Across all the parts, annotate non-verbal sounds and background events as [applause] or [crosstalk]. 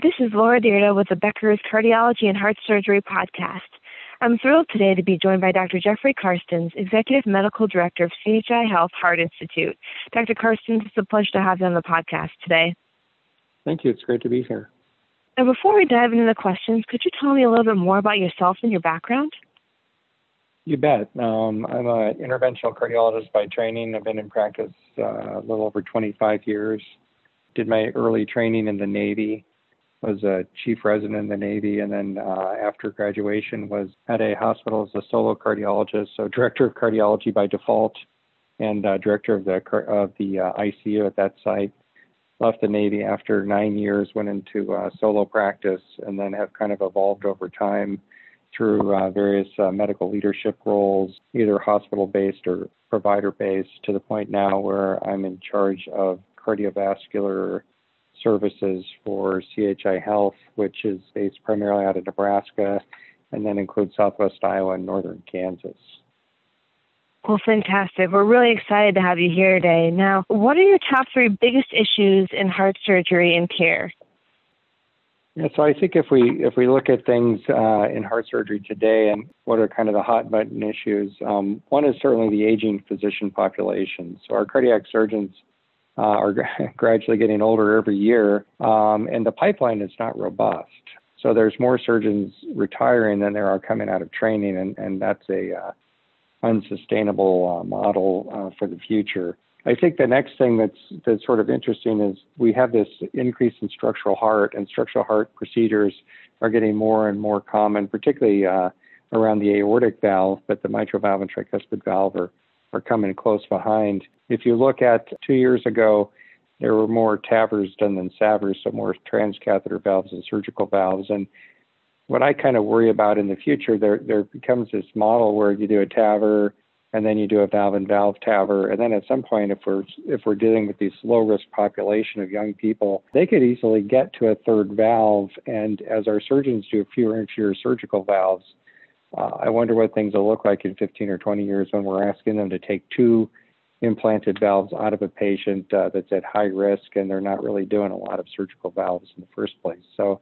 This is Laura Dyrda with the Becker's Cardiology and Heart Surgery podcast. I'm thrilled today to be joined by Dr. Jeffrey Karstens, Executive Medical Director of CHI Health Heart Institute. Dr. Karstens, it's a pleasure to have you on the podcast today. Thank you. It's great to be here. Now, before we dive into the questions, could you tell me a little bit more about yourself and your background? You bet. Um, I'm an interventional cardiologist by training. I've been in practice uh, a little over 25 years. Did my early training in the Navy was a chief resident in the Navy, and then uh, after graduation was at a hospital as a solo cardiologist, so director of cardiology by default, and uh, director of the of the uh, ICU at that site. Left the Navy after nine years, went into uh, solo practice, and then have kind of evolved over time through uh, various uh, medical leadership roles, either hospital-based or provider-based, to the point now where I'm in charge of cardiovascular services for CHI Health, which is based primarily out of Nebraska and then includes Southwest Iowa and Northern Kansas. Well, fantastic. We're really excited to have you here today. Now, what are your top three biggest issues in heart surgery and care? Yeah, so I think if we if we look at things uh, in heart surgery today and what are kind of the hot button issues, um, one is certainly the aging physician population. So our cardiac surgeons uh, are [laughs] gradually getting older every year, um, and the pipeline is not robust. So there's more surgeons retiring than there are coming out of training, and, and that's a uh, unsustainable uh, model uh, for the future. I think the next thing that's that's sort of interesting is we have this increase in structural heart, and structural heart procedures are getting more and more common, particularly uh, around the aortic valve, but the mitral valve and tricuspid valve are are coming close behind. If you look at two years ago, there were more TAVRs done than SAVRs, so more transcatheter valves and surgical valves. And what I kind of worry about in the future, there there becomes this model where you do a TAVR and then you do a valve and valve TAVR, and then at some point, if we're if we're dealing with these low risk population of young people, they could easily get to a third valve. And as our surgeons do fewer and fewer surgical valves, uh, I wonder what things will look like in 15 or 20 years when we're asking them to take two implanted valves out of a patient uh, that's at high risk and they're not really doing a lot of surgical valves in the first place. So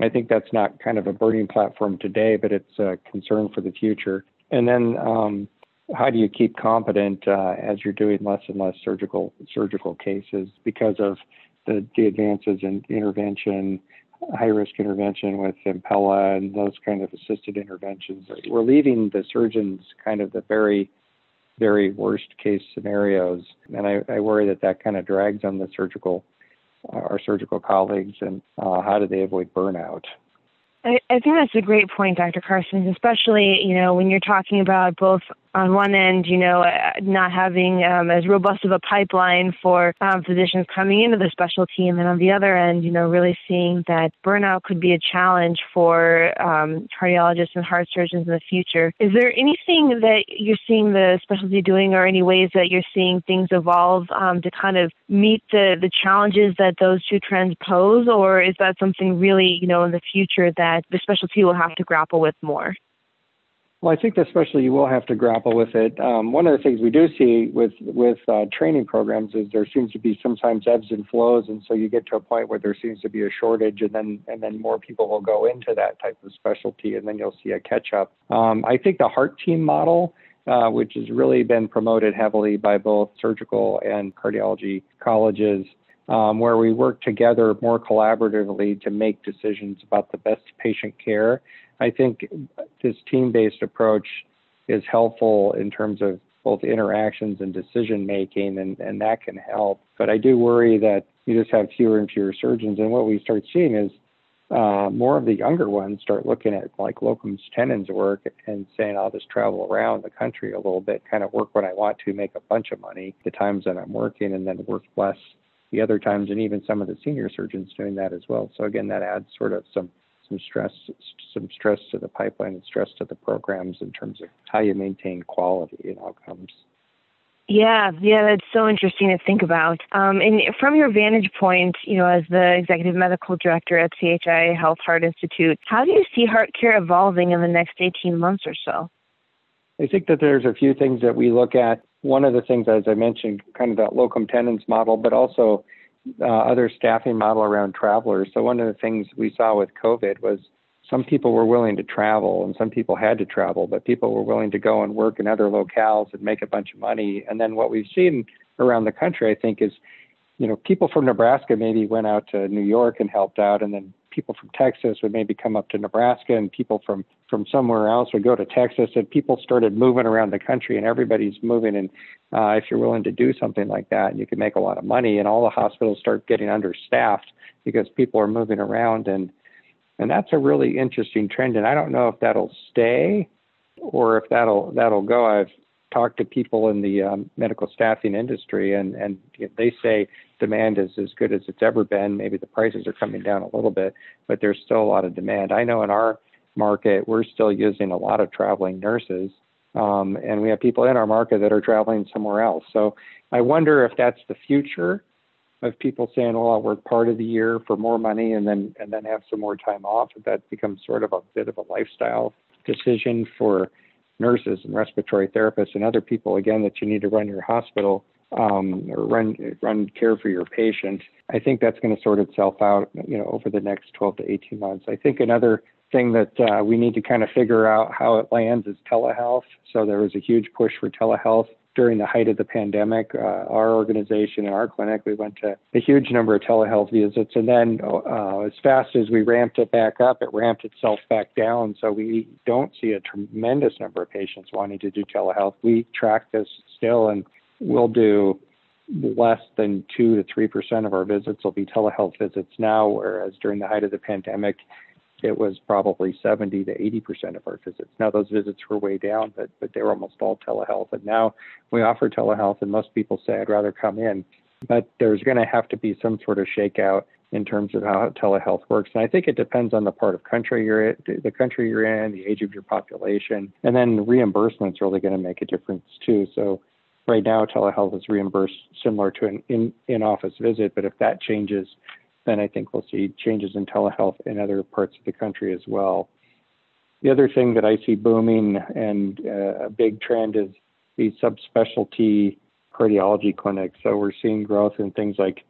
I think that's not kind of a burning platform today, but it's a concern for the future. And then um, how do you keep competent uh, as you're doing less and less surgical surgical cases because of the, the advances in intervention high risk intervention with Impella and those kind of assisted interventions. We're leaving the surgeons kind of the very, very worst case scenarios, and I, I worry that that kind of drags on the surgical, uh, our surgical colleagues, and uh, how do they avoid burnout? I, I think that's a great point, Dr. Karstens, especially, you know, when you're talking about both on one end, you know, uh, not having um, as robust of a pipeline for um, physicians coming into the specialty, and then on the other end, you know, really seeing that burnout could be a challenge for um, cardiologists and heart surgeons in the future. Is there anything that you're seeing the specialty doing, or any ways that you're seeing things evolve um, to kind of meet the the challenges that those two trends pose, or is that something really, you know, in the future that the specialty will have to grapple with more? Well, I think especially you will have to grapple with it. Um, one of the things we do see with with uh, training programs is there seems to be sometimes ebbs and flows, and so you get to a point where there seems to be a shortage, and then and then more people will go into that type of specialty, and then you'll see a catch up. Um, I think the heart team model. Uh, which has really been promoted heavily by both surgical and cardiology colleges, um, where we work together more collaboratively to make decisions about the best patient care. I think this team based approach is helpful in terms of both interactions and decision making, and, and that can help. But I do worry that you just have fewer and fewer surgeons. And what we start seeing is uh, more of the younger ones start looking at like locums tenens work and saying, I'll just travel around the country a little bit, kind of work when I want to, make a bunch of money the times that I'm working, and then work less the other times, and even some of the senior surgeons doing that as well. So again, that adds sort of some some stress some stress to the pipeline and stress to the programs in terms of how you maintain quality and outcomes. Yeah, yeah, that's so interesting to think about. Um, and from your vantage point, you know, as the executive medical director at CHI Health Heart Institute, how do you see heart care evolving in the next 18 months or so? I think that there's a few things that we look at. One of the things, as I mentioned, kind of that locum tenens model, but also uh, other staffing model around travelers. So one of the things we saw with COVID was some people were willing to travel and some people had to travel, but people were willing to go and work in other locales and make a bunch of money. And then what we've seen around the country, I think, is you know people from Nebraska maybe went out to New York and helped out, and then people from Texas would maybe come up to Nebraska, and people from from somewhere else would go to Texas, and people started moving around the country, and everybody's moving. And uh, if you're willing to do something like that, you can make a lot of money, and all the hospitals start getting understaffed because people are moving around, and and that's a really interesting trend. And I don't know if that'll stay or if that'll that'll go. I've talked to people in the um, medical staffing industry, and and they say demand is as good as it's ever been. Maybe the prices are coming down a little bit, but there's still a lot of demand. I know in our market, we're still using a lot of traveling nurses, um, and we have people in our market that are traveling somewhere else. So I wonder if that's the future of people saying, "Well, I'll work part of the year for more money and then and then have some more time off." If that becomes sort of a bit of a lifestyle decision for nurses and respiratory therapists and other people again that you need to run your hospital um, or run run care for your patient. I think that's going to sort itself out, you know, over the next 12 to 18 months. I think another thing that uh, we need to kind of figure out how it lands is telehealth. So there was a huge push for telehealth during the height of the pandemic. Uh, our organization and our clinic, we went to a huge number of telehealth visits, and then uh, as fast as we ramped it back up, it ramped itself back down. So we don't see a tremendous number of patients wanting to do telehealth. We track this still, and we'll do less than two to three percent of our visits will be telehealth visits now, whereas during the height of the pandemic, it was probably 70 to 80 percent of our visits. Now those visits were way down, but but they were almost all telehealth. And now we offer telehealth, and most people say I'd rather come in. But there's going to have to be some sort of shakeout in terms of how telehealth works. And I think it depends on the part of country you're in, the country you're in, the age of your population, and then reimbursement's really going to make a difference too. So right now telehealth is reimbursed similar to an in, in-office visit, but if that changes, then I think we'll see changes in telehealth in other parts of the country as well. The other thing that I see booming and uh, a big trend is these subspecialty cardiology clinics. So we're seeing growth in things like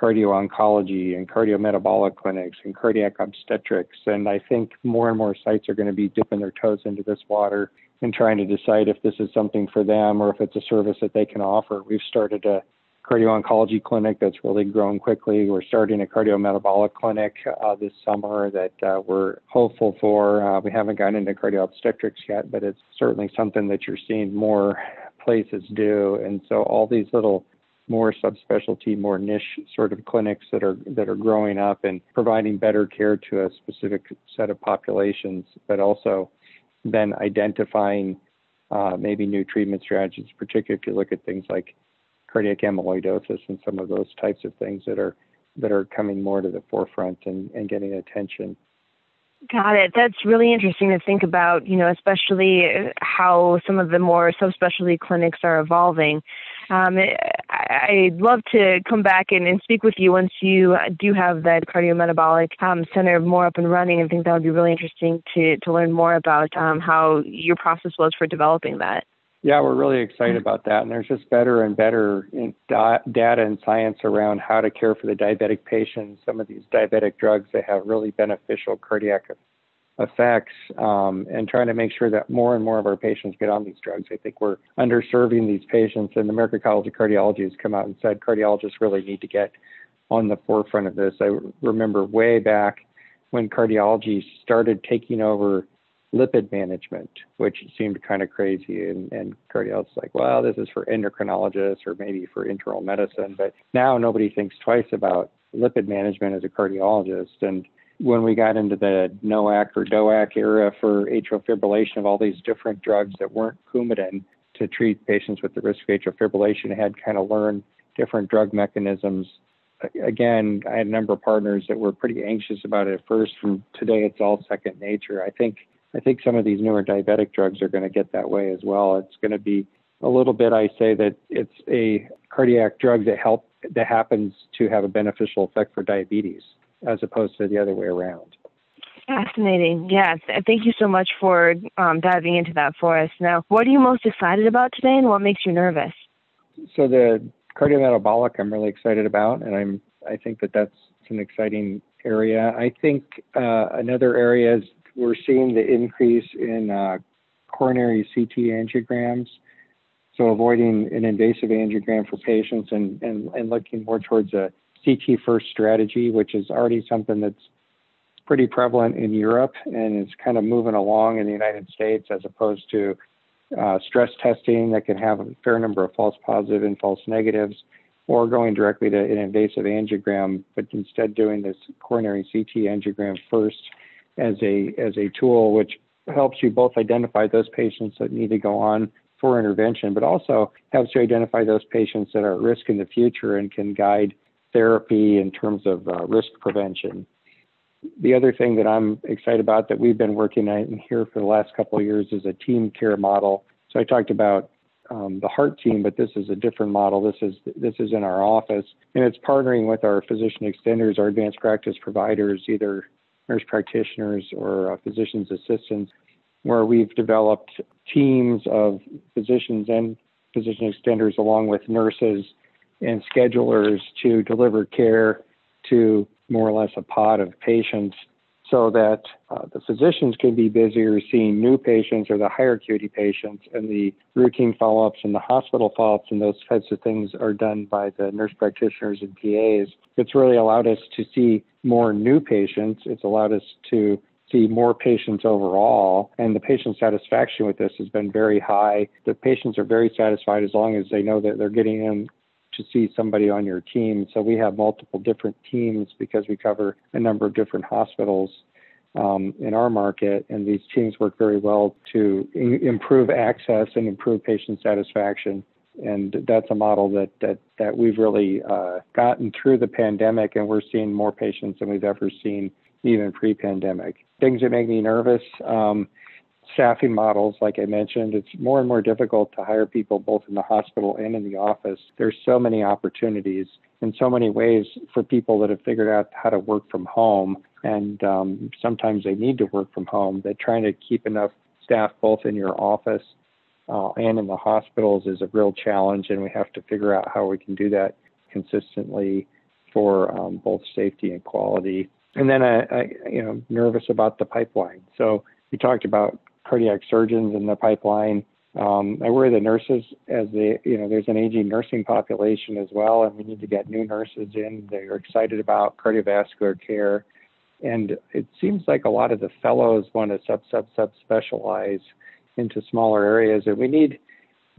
cardio oncology and cardiometabolic clinics and cardiac obstetrics. And I think more and more sites are going to be dipping their toes into this water and trying to decide if this is something for them or if it's a service that they can offer. We've started a cardio oncology clinic that's really grown quickly. We're starting a cardiometabolic clinic uh, this summer that uh, we're hopeful for. Uh, we haven't gotten into cardio obstetrics yet, but it's certainly something that you're seeing more places do. And so all these little more subspecialty, more niche sort of clinics that are that are growing up and providing better care to a specific set of populations, but also then identifying uh, maybe new treatment strategies, particularly if you look at things like cardiac amyloidosis and some of those types of things that are that are coming more to the forefront and, and getting attention. Got it. That's really interesting to think about, you know, especially how some of the more subspecialty clinics are evolving. Um, I'd love to come back and, and, speak with you once you do have that cardiometabolic um, center more up and running. I think that would be really interesting to, to learn more about um, how your process was for developing that. Yeah, we're really excited about that. And there's just better and better data and science around how to care for the diabetic patients. Some of these diabetic drugs, that have really beneficial cardiac effects um, and trying to make sure that more and more of our patients get on these drugs. I think we're underserving these patients, and the American College of Cardiology has come out and said cardiologists really need to get on the forefront of this. I remember way back when cardiology started taking over lipid management, which seemed kind of crazy. And, and cardiologists like, well, this is for endocrinologists or maybe for internal medicine. But now nobody thinks twice about lipid management as a cardiologist. And when we got into the NOAC or DOAC era for atrial fibrillation of all these different drugs that weren't Coumadin to treat patients with the risk of atrial fibrillation, had kind of learned different drug mechanisms. Again, I had a number of partners that were pretty anxious about it at first, and today it's all second nature. I think I think some of these newer diabetic drugs are going to get that way as well. It's going to be a little bit. I say that it's a cardiac drug that help that happens to have a beneficial effect for diabetes, as opposed to the other way around. Fascinating. Yes. Thank you so much for um, diving into that for us. Now, what are you most excited about today, and what makes you nervous? So the cardiometabolic, I'm really excited about, and I'm I think that that's an exciting area. I think uh, another area is we're seeing the increase in uh, coronary CT angiograms. So avoiding an invasive angiogram for patients and, and, and looking more towards a CT first strategy, which is already something that's pretty prevalent in Europe and it's kind of moving along in the United States as opposed to uh, stress testing that can have a fair number of false positives positive and false negatives, or going directly to an invasive angiogram, but instead doing this coronary CT angiogram first as a as a tool, which helps you both identify those patients that need to go on for intervention, but also helps you identify those patients that are at risk in the future and can guide therapy in terms of uh, risk prevention. The other thing that I'm excited about that we've been working on here for the last couple of years is a team care model. So I talked about um, the heart team, but this is a different model. This is this is in our office, and it's partnering with our physician extenders, our advanced practice providers, either nurse practitioners or uh, physicians assistants, where we've developed teams of physicians and physician extenders along with nurses and schedulers to deliver care to more or less a pod of patients so that uh, the physicians can be busier seeing new patients or the higher acuity patients, and the routine follow ups and the hospital follow ups and those types of things are done by the nurse practitioners and PAs. It's really allowed us to see more new patients. It's allowed us to see more patients overall, and the patient satisfaction with this has been very high. The patients are very satisfied as long as they know that they're getting in to see somebody on your team. So we have multiple different teams because we cover a number of different hospitals um, in our market, and these teams work very well to in- improve access and improve patient satisfaction. And that's a model that that that we've really uh, gotten through the pandemic, and we're seeing more patients than we've ever seen even pre-pandemic. Things that make me nervous. Um, staffing models, like I mentioned, it's more and more difficult to hire people both in the hospital and in the office. There's so many opportunities in so many ways for people that have figured out how to work from home. And um, sometimes they need to work from home. They're trying to keep enough staff both in your office uh, and in the hospitals is a real challenge. And we have to figure out how we can do that consistently for um, both safety and quality. And then I, I, you know, nervous about the pipeline. So we talked about cardiac surgeons in the pipeline. Um, I worry the nurses as they, you know, there's an aging nursing population as well, and we need to get new nurses in. They're excited about cardiovascular care. And it seems like a lot of the fellows want to sub, sub, sub specialize into smaller areas. And we need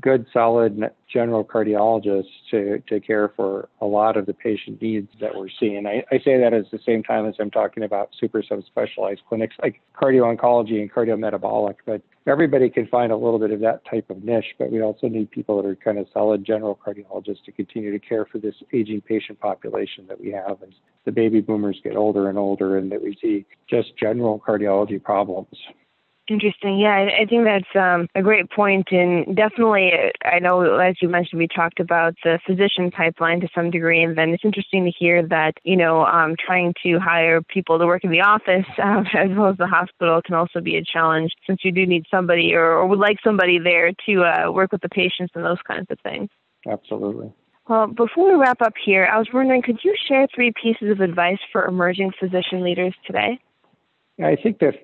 good, solid general cardiologists to, to care for a lot of the patient needs that we're seeing. I, I say that at the same time as I'm talking about super subspecialized clinics like cardio oncology and cardiometabolic, but everybody can find a little bit of that type of niche, but we also need people that are kind of solid general cardiologists to continue to care for this aging patient population that we have as the baby boomers get older and older and that we see just general cardiology problems. Interesting. Yeah, I, I think that's um, a great. And definitely, I know, as you mentioned, we talked about the physician pipeline to some degree. And then it's interesting to hear that, you know, um, trying to hire people to work in the office [laughs] um, as well as the hospital can also be a challenge since you do need somebody or, or would like somebody there to uh, work with the patients and those kinds of things. Absolutely. Well, before we wrap up here, I was wondering, could you share three pieces of advice for emerging physician leaders today? I think that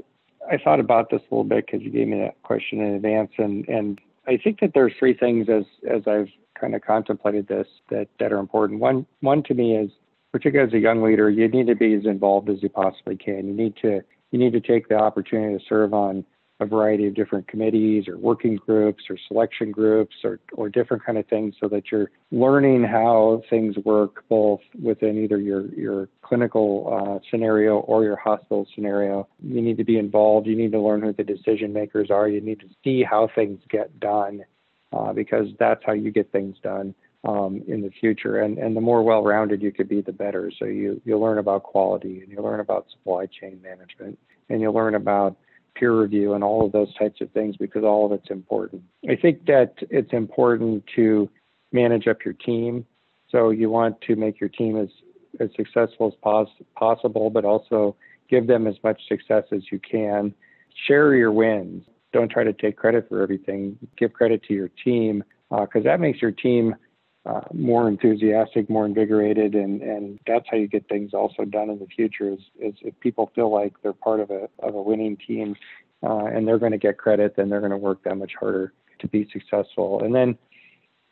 I thought about this a little bit because you gave me that question in advance, and and I think that there's three things as as I've kind of contemplated this that that are important. One one to me is particularly as a young leader, you need to be as involved as you possibly can. You need to you need to take the opportunity to serve on a variety of different committees or working groups or selection groups or, or different kind of things so that you're learning how things work both within either your, your clinical uh, scenario or your hospital scenario. You need to be involved. You need to learn who the decision makers are. You need to see how things get done uh, because that's how you get things done. Um, in the future. And, and the more well rounded you could be, the better. So you, you learn about quality and you learn about supply chain management and you learn about peer review and all of those types of things because all of it's important. I think that it's important to manage up your team. So you want to make your team as, as successful as pos- possible, but also give them as much success as you can. Share your wins. Don't try to take credit for everything. Give credit to your team because uh, that makes your team uh, more enthusiastic, more invigorated, and, and that's how you get things also done in the future. Is, is if people feel like they're part of a of a winning team, uh, and they're going to get credit, then they're going to work that much harder to be successful. And then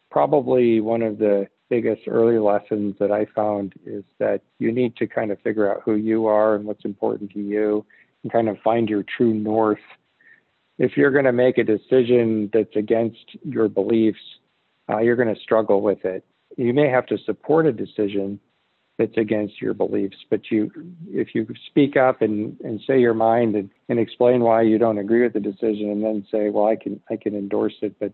probably one of the biggest early lessons that I found is that you need to kind of figure out who you are and what's important to you, and kind of find your true north. If you're going to make a decision that's against your beliefs uh, you're going to struggle with it. You may have to support a decision that's against your beliefs, but you, if you speak up and, and say your mind and, and explain why you don't agree with the decision, and then say, well, I can I can endorse it, but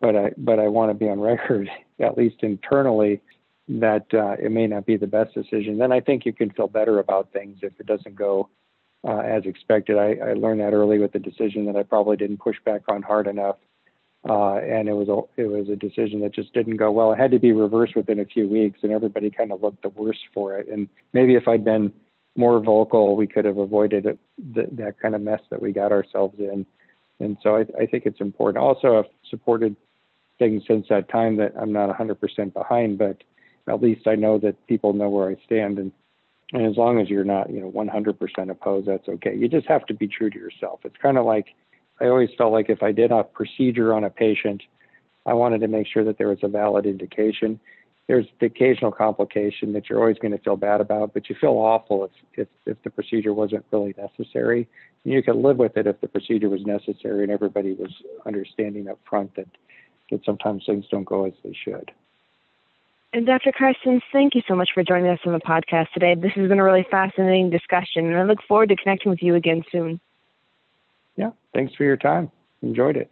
but I but I want to be on [laughs] record, at least internally, that uh, it may not be the best decision. Then I think you can feel better about things if it doesn't go uh, as expected. I, I learned that early with the decision that I probably didn't push back on hard enough uh, and it was a it was a decision that just didn't go well. It had to be reversed within a few weeks, and everybody kind of looked the worse for it. And maybe if I'd been more vocal, we could have avoided it, th- that kind of mess that we got ourselves in. And so I, I think it's important. Also, I've supported things since that time that I'm not 100% behind, but at least I know that people know where I stand. And and as long as you're not, you know, 100% opposed, that's okay. You just have to be true to yourself. It's kind of like I always felt like if I did a procedure on a patient, I wanted to make sure that there was a valid indication. There's the occasional complication that you're always going to feel bad about, but you feel awful if, if, if the procedure wasn't really necessary. And you could live with it if the procedure was necessary and everybody was understanding up front that, that sometimes things don't go as they should. And Dr. Karstens, thank you so much for joining us on the podcast today. This has been a really fascinating discussion, and I look forward to connecting with you again soon. Yeah, thanks for your time. Enjoyed it.